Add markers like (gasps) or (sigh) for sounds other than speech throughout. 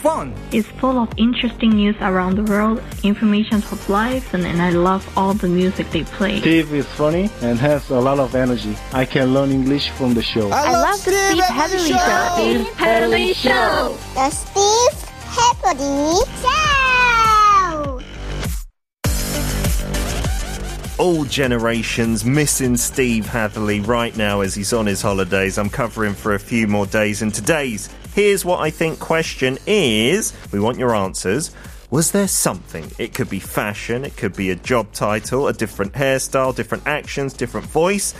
fun. It's full of interesting news around the world, information of life, and, and I love all the music they play. Steve is funny and has a lot of energy. I can learn English from the show. I, love the Steve Hatherly show. Steve Hadley Show! The Steve Happily Show. all generations missing Steve Hatherly right now as he's on his holidays. I'm covering for a few more days, and today's Here's What I Think question is we want your answers. Was there something? It could be fashion, it could be a job title, a different hairstyle, different actions, different voice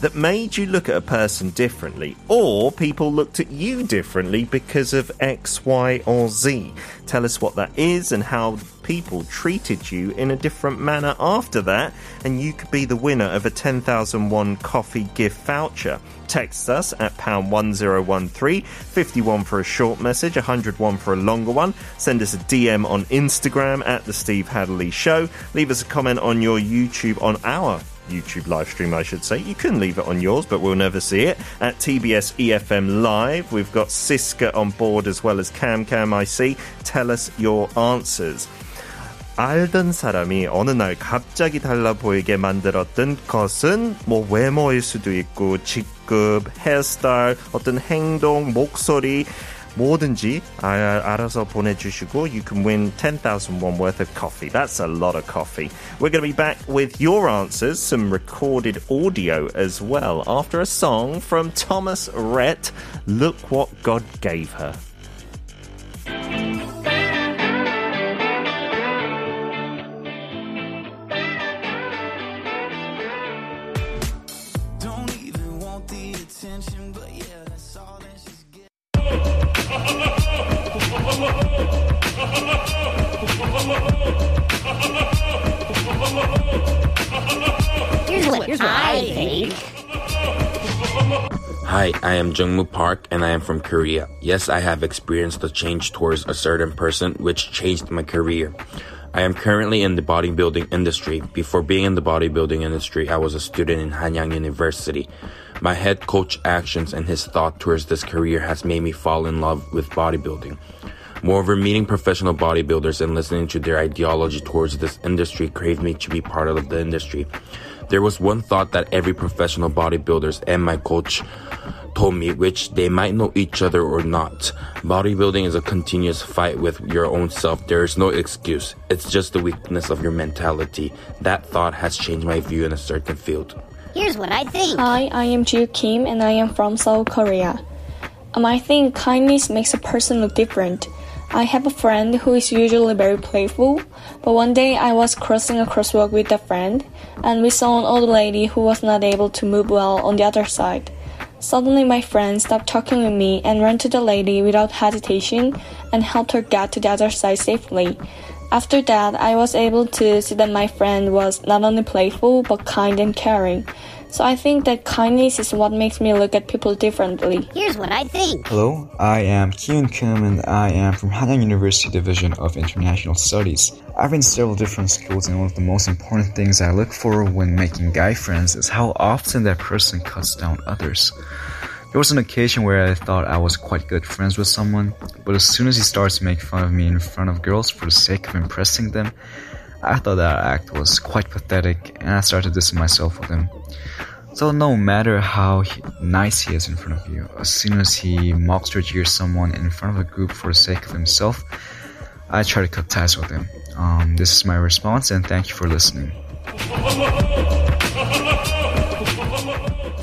that made you look at a person differently, or people looked at you differently because of X, Y, or Z. Tell us what that is and how people treated you in a different manner after that, and you could be the winner of a 10,001 coffee gift voucher. Text us at pound 1013, 51 for a short message, 101 for a longer one. Send us a DM on Instagram at The Steve Hadley Show. Leave us a comment on your YouTube, on our YouTube live stream, I should say. You can leave it on yours, but we'll never see it. At TBS EFM Live, we've got Siska on board as well as Cam Cam IC. Tell us your answers. 알던 사람이 어느 날 갑자기 달라 보이게 만들었던 것은 뭐 외모일 수도 있고 직급, 헤어스타일, 어떤 행동, 목소리 뭐든지 아, 알아서 보내주시고 you can win 10,000 won worth of coffee. That's a lot of coffee. We're going to be back with your answers, some recorded audio as well, after a song from Thomas Rhett, Look What God Gave Her. Hi, I am Jungmoo Park and I am from Korea. Yes, I have experienced a change towards a certain person which changed my career. I am currently in the bodybuilding industry. Before being in the bodybuilding industry, I was a student in Hanyang University. My head coach actions and his thought towards this career has made me fall in love with bodybuilding. Moreover, meeting professional bodybuilders and listening to their ideology towards this industry craved me to be part of the industry. There was one thought that every professional bodybuilders and my coach told me, which they might know each other or not. Bodybuilding is a continuous fight with your own self. There is no excuse. It's just the weakness of your mentality. That thought has changed my view in a certain field. Here's what I think. Hi, I am Ju Kim and I am from South Korea. Um, I think kindness makes a person look different. I have a friend who is usually very playful, but one day I was crossing a crosswalk with a friend, and we saw an old lady who was not able to move well on the other side. Suddenly, my friend stopped talking with me and ran to the lady without hesitation and helped her get to the other side safely. After that, I was able to see that my friend was not only playful but kind and caring. So I think that kindness is what makes me look at people differently. Here's what I think. Hello, I am Kyun Kim and I am from Hanyang University Division of International Studies. I've been to several different schools and one of the most important things I look for when making guy friends is how often that person cuts down others. There was an occasion where I thought I was quite good friends with someone, but as soon as he starts to make fun of me in front of girls for the sake of impressing them, I thought that act was quite pathetic and I started dissing myself with him. So no matter how he, nice he is in front of you, as soon as he mocks or jeers someone in front of a group for the sake of himself, I try to cut ties with him. Um, this is my response and thank you for listening. (laughs)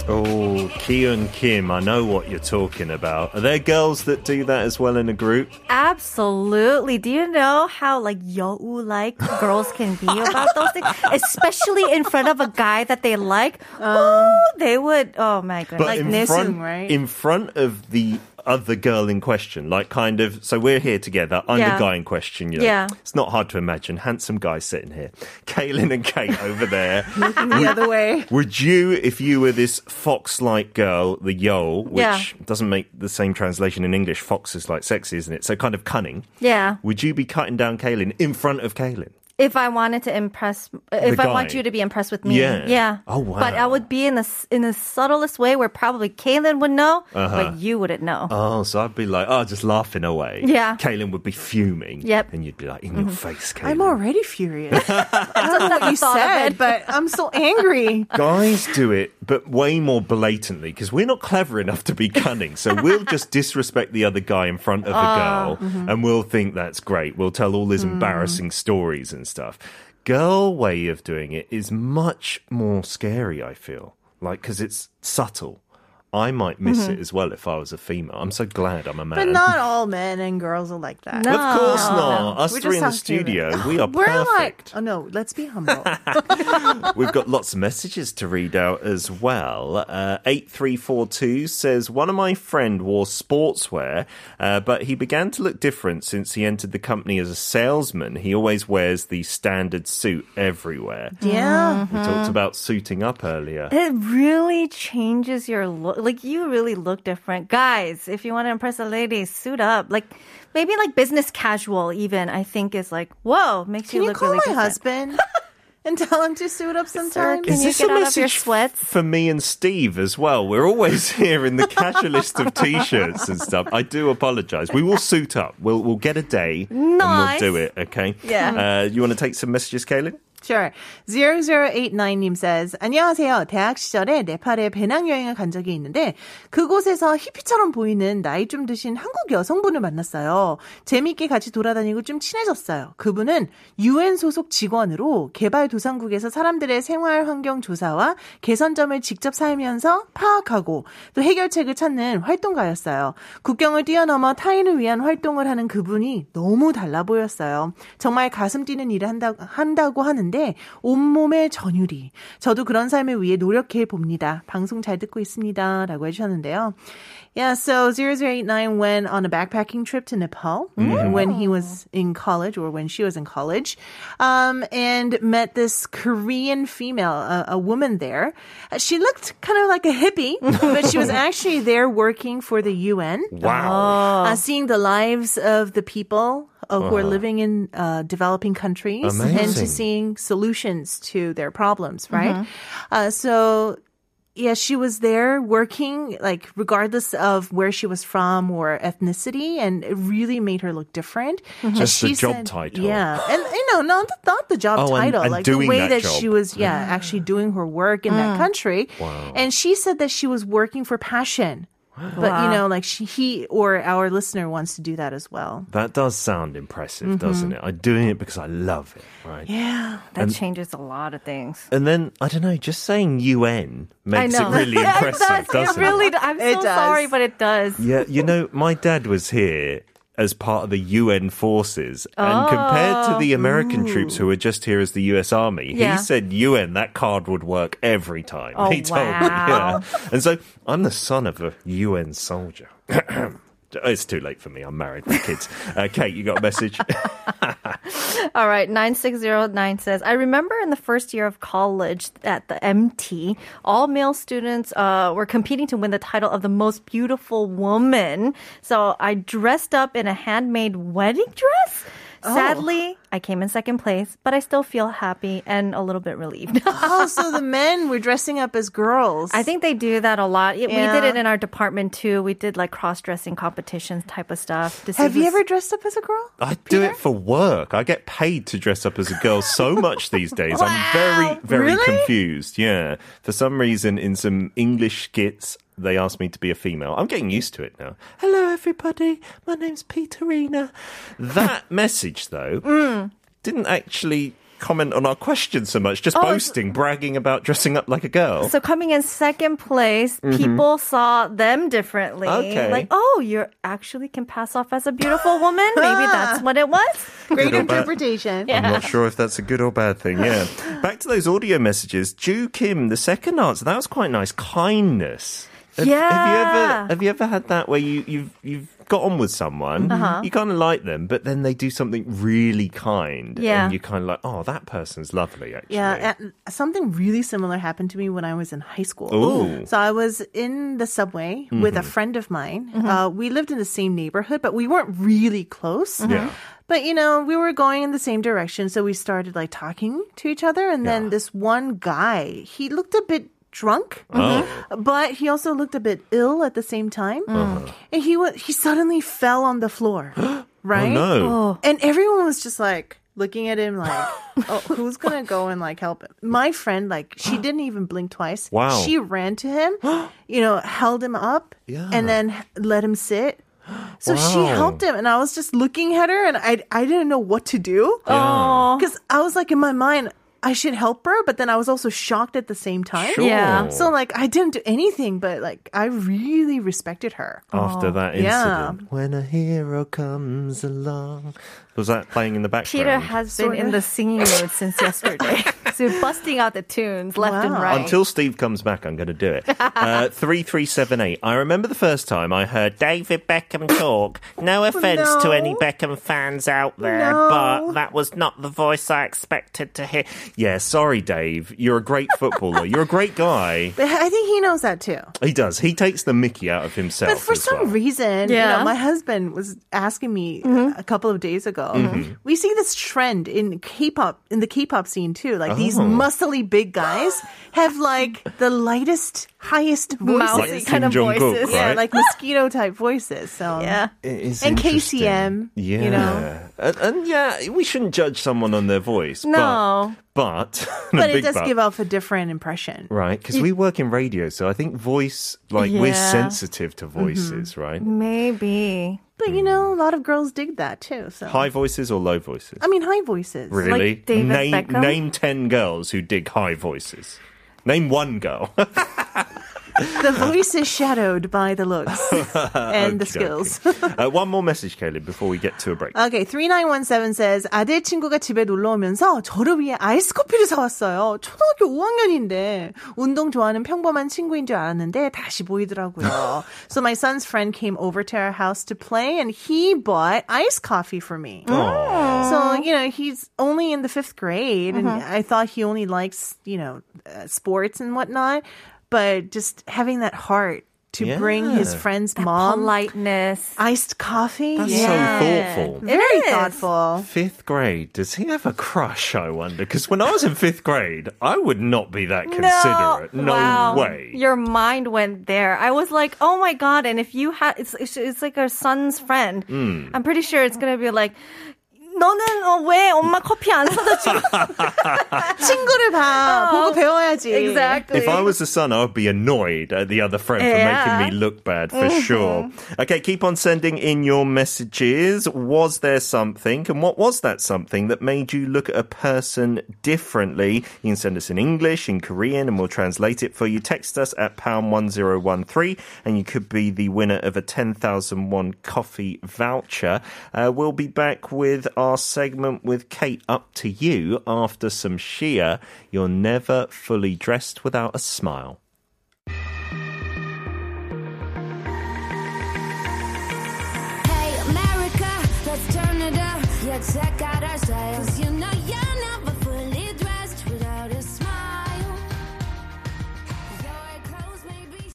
Oh, Kyun Kim, I know what you're talking about. Are there girls that do that as well in a group? Absolutely. Do you know how like 여우 like girls can be about those things? Especially in front of a guy that they like. oh, they would. Oh my goodness. But in front, in front of the other girl in question, like kind of. So we're here together. I'm Yeah. the guy in question. You know. Yeah. It's not hard to imagine. Handsome guy sitting here. (laughs) Kaylin and Kate over there. (laughs) Looking the other way. Would you, if you were this fox-like girl, the yo, which Yeah. doesn't make the same translation in English, fox is like sexy, isn't it? So kind of cunning. yeah. Would you be cutting down Kaylin in front of Kaylin? If I wanted to impress, if I want you to be impressed with me, Yeah. yeah. Oh, wow. But I would be in the in the subtlest way where probably Kaylin would know, Uh-huh. but you wouldn't know. Oh, so I'd be like, oh, just laughing away. Yeah. Kaylin would be fuming. Yep. And you'd be like, in your Mhm. face, Kaylin. I'm already furious. (laughs) I don't know what you said, but I'm so angry. Guys do it, but way more blatantly because we're not clever enough to be cunning. So we'll (laughs) just disrespect the other guy in front of the Ah, girl mhm. and we'll think that's great. We'll tell all these Mm. embarrassing stories and stuff. Girl way of doing it is much more scary, I feel. Like, because it's subtle. I might miss Mhm. it as well if I was a female. I'm so glad I'm a man. But not all men and girls are like that. Of course not. Us We're three in the studio, about- (laughs) we are We're like, oh no, let's be humble. (laughs) (laughs) We've got lots of messages to read out as well. Uh, 8342 says, One of my friend wore sportswear, uh, but he began to look different since he entered the company as a salesman. He always wears the standard suit everywhere. Yeah. We talked about suiting up earlier. It really changes your look. Like you really look different, guys. If you want to impress a lady, suit up. Like maybe like business casual. Even I think is like whoa, makes Can you you look call really my different. husband and tell him to suit up (laughs) sometime? Can you get out of your sweats? for me and Steve as well? We're always (laughs) here in the casualist of t-shirts and stuff. I do apologise. We will suit up. We'll we'll get a day and we'll do it. Okay. Yeah. Uh, you want to take some messages, Kaylin? Sure. 0089님 says, 안녕하세요. 대학 시절에 네팔에 배낭여행을 간 적이 있는데 그곳에서 히피처럼 보이는 나이 좀 드신 한국 여성분을 만났어요. 재미있게 같이 돌아다니고 좀 친해졌어요. 그분은 UN 소속 직원으로 개발도상국에서 사람들의 생활 환경 조사와 개선점을 직접 살면서 파악하고 또 해결책을 찾는 활동가였어요. 국경을 뛰어넘어 타인을 위한 활동을 하는 그분이 너무 달라 보였어요. 정말 가슴 뛰는 일을 한다, 한다고 하 는데 온몸의 전율이. 저도 그런 삶을 위해 노력해 봅니다. 방송 잘 듣고 있습니다. 라고 해주셨는데요. Yeah, so 0089 went on a backpacking trip to Nepal when he was in college or when she was in college um, and met this Korean female, a, a woman there. Uh, She looked kind of like a hippie, but she was (laughs) actually there working for the UN. Wow. Uh, seeing the lives of the people uh, who are living in uh, developing countries and to seeing solutions to their problems, right? Mhm. Uh, so yeah, she was there working, like, regardless of where she was from or ethnicity, and it really made her look different. Mhm. And Just the she job said- title. Yeah. And, you know, not, not the job Oh, title, and like doing the way that that, she was, yeah, actually doing her work in that Mm. country. Wow. And she said that she was working for passion. But, you know, like, she, he or our listener wants to do that as well. That does sound impressive, mm-hmm. doesn't it? I'm doing it because I love it, right? Yeah. That And- changes a lot of things. And then I don't know, just saying UN makes I it know. really (laughs) Yeah, impressive, it does. doesn't it really. d- I'm It so does. sorry, but it does. Yeah, you know, my dad was here as part of the UN forces, and compared to Oh. the American ah. troops who were just here as the US Army, Yeah. he said UN that card would work every time. Oh, he told me, yeah. And so I'm the son of a UN soldier. (clears throat) It's too late for me. I'm married with kids. Uh, Kate, you got a message? (laughs) (laughs) All right, 9609 says, I remember in the first year of college at the MT, all male students uh, were competing to win the title of the most beautiful woman. So I dressed up in a handmade wedding dress. Oh. Sadly, I came in second place, but I still feel happy and a little bit relieved. (laughs) oh, so the men were dressing up as girls. I think they do that a lot. Yeah, We did it in our department too. We did like cross dressing competitions type of stuff. to see Have you ever dressed up as a girl? I do it for work. I get paid to dress up as a girl so (laughs) much these days. I'm very, very Really? confused. Yeah. For some reason, in some English skits, they asked me to be a female. I'm getting used to it now. Hello, everybody. My name's Peterina. That (laughs) message, though, Mm. didn't actually comment on our question so much? Just Oh, boasting, bragging about dressing up like a girl. So coming in second place, Mhm. people saw them differently. Okay. Like, oh, you actually can pass off as a beautiful woman. Maybe that's what it was. (laughs) Great Good or bad? interpretation. I'm not sure if that's a good or bad thing. Yeah. (laughs) Back to those audio messages. Ju Kim, the second answer, that was quite nice. Kindness. Have, Have you ever have you ever had that where you you've you've got on with someone, Uh-huh. you kind of like them, but then they do something really kind, Yeah. and you kind of like, oh, that person's lovely. Actually, Yeah, and something really similar happened to me when I was in high school. Ooh. So I was in the subway with a Mhm. friend of mine. Uh, we lived in the same neighborhood, but we weren't really close. Yeah. But you know, we were going in the same direction, so we started like talking to each other. And then this one guy, he looked a bit drunk, Oh. but he also looked a bit ill at the same time. Uh-huh. And he was he suddenly fell on the floor, (gasps) right? no. Oh. And everyone was just like looking at him like, (laughs) oh, who's gonna go and like help him? My friend, like, she didn't even blink twice. Wow. She ran to him, (gasps) you know, held him up, Yeah. and then let him sit. So she helped him, and I was just looking at her, and I I didn't know what to do Yeah. because I was like in my mind. I should help her, but then I was also shocked at the same time. Sure. Yeah. So like I didn't do anything, but like I really respected her. After that Yeah. incident, when a hero comes along, was that playing in the background? Peter has been in the singing mood since yesterday. (laughs) so busting out the tunes left and right. Until Steve comes back, I'm going to do it. Uh, (laughs) 3378. I remember the first time I heard David Beckham talk. No offense to any Beckham fans out there, No. but that was not the voice I expected to hear. Yeah, sorry, Dave. You're a great footballer. You're a great guy. (laughs) But I think he knows that too. He does. He takes the mickey out of himself. But for as some well. reason, you Yeah. know, my husband was asking me uh, a couple of days ago. Mhm. We see this trend in K-pop, in the K-pop scene too. Like these Oh. muscly big guys have like the lightest, highest voices. Mousy Like kind of Kim Jong-kook, voices. Yeah, like mosquito type voices. So yeah. And. KCM. Yeah. You know. And, and yeah, we shouldn't judge someone on their voice. No. But, but, (laughs) But it does but. give off a different impression. Right, because we work in radio, so I think voice, like, we're sensitive to voices, right? Maybe. But you hmm. know, a lot of girls dig that too. So High voices or low voices? I mean, high voices. Really? Like David name, Beckham. name 10 girls who dig high voices. Name one girl. (laughs) the voice is shadowed by the looks (laughs) and the Okey-dokey. skills. (laughs) uh, one more message, Caleb, before we get to a break. Okay, 3917 says 아들 친구가 집에 놀러 오면서 저를 위해 아이스 커피를 사왔어요. 초등학교 5학년인데 운동 좋아하는 평범한 친구인 줄 알았는데 다시 보이더라고요. (laughs) so my son's friend came over to our house to play and he bought iced coffee for me. So, you know, he's only in the fifth grade and Mhm. I thought he only likes, you know, uh, sports and whatnot. But just having that heart to bring his Yeah. friend's mom politeness, iced coffee. That's so thoughtful. Very Yes. thoughtful. Fifth grade. Does he have a crush, I wonder? Because when I was in fifth grade, I would not be that considerate. No, wow. way. Your mind went there. I was like, oh my god! And if you had, it's it's, it's like our son's friend. Mm. I'm pretty sure it's gonna be like. 너는 어, 왜 엄마 커피 안 사다 줘? (laughs) 친구를 봐. 보고 배워야지. Exactly. If I was the son, I would be annoyed at the other friend for Yeah. making me look bad for Mhm. sure. Okay, keep on sending in your messages. Was there something, and what was that something that made you look at a person differently? You can send us in English, in Korean, and we'll translate it for you. Text us at pound one zero one three, and you could be the winner of a ten thousand one coffee voucher. Uh, we'll be back with our segment with Kate. Up to you after some Sia. You're never fully dressed without a smile. Hey, America, let's turn it up. Yeah,